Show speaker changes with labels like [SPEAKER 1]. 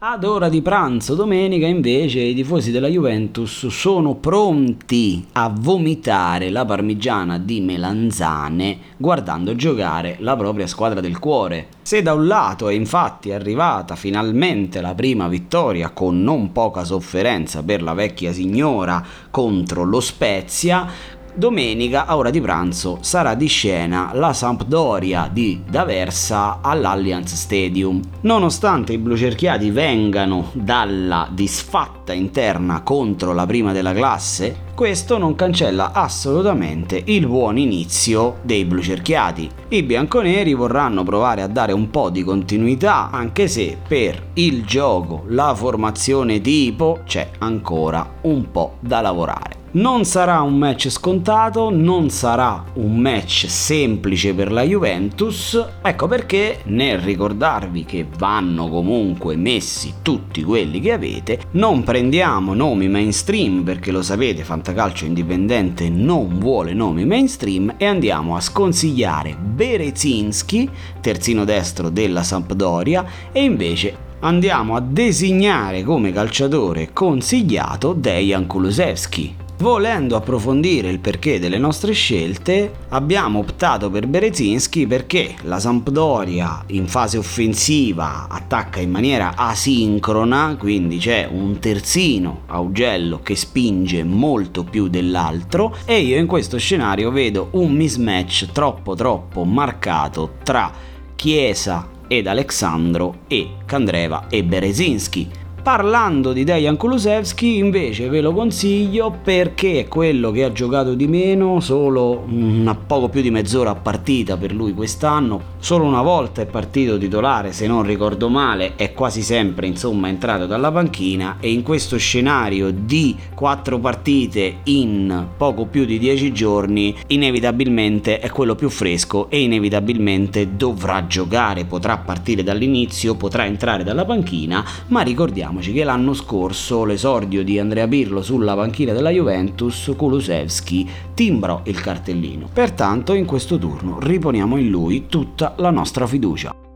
[SPEAKER 1] Ad ora di pranzo domenica invece i tifosi della Juventus sono pronti a vomitare la parmigiana di melanzane guardando giocare la propria squadra del cuore. Se da un lato è infatti arrivata finalmente la prima vittoria con non poca sofferenza per la vecchia signora contro lo Spezia, Domenica a ora di pranzo sarà di scena la Sampdoria di D'Aversa all'Allianz Stadium. Nonostante i blucerchiati vengano dalla disfatta interna contro la prima della classe, questo non cancella assolutamente il buon inizio dei blucerchiati. I bianconeri vorranno provare a dare un po' di continuità, anche se per il gioco, la formazione tipo c'è ancora un po' da lavorare. Non sarà un match scontato, non sarà un match semplice per la Juventus, ecco perché nel ricordarvi che vanno comunque messi tutti quelli che avete, non prendiamo nomi mainstream perché lo sapete, Fantacalcio Indipendente non vuole nomi mainstream e andiamo a sconsigliare Berezinski, terzino destro della Sampdoria, e invece andiamo a designare come calciatore consigliato Dejan Kulusevski Volendo approfondire il perché delle nostre scelte, abbiamo optato per Berezinski perché la Sampdoria in fase offensiva attacca in maniera asincrona, quindi c'è un terzino Augello che spinge molto più dell'altro e io in questo scenario vedo un mismatch troppo troppo marcato tra Chiesa ed Alexandro e Candreva e Berezinski Parlando di Dejan Kulusevski invece ve lo consiglio perché è quello che ha giocato di meno, solo una poco più di mezz'ora a partita per lui quest'anno, solo una volta è partito titolare se non ricordo male, è quasi sempre insomma entrato dalla panchina e in questo scenario di quattro partite in poco più di dieci giorni inevitabilmente è quello più fresco e inevitabilmente dovrà giocare, potrà partire dall'inizio, potrà entrare dalla panchina, ma ricordiamo ricordiamoci che l'anno scorso l'esordio di Andrea Pirlo sulla panchina della Juventus, Kulusevski timbrò il cartellino. Pertanto in questo turno riponiamo in lui tutta la nostra fiducia.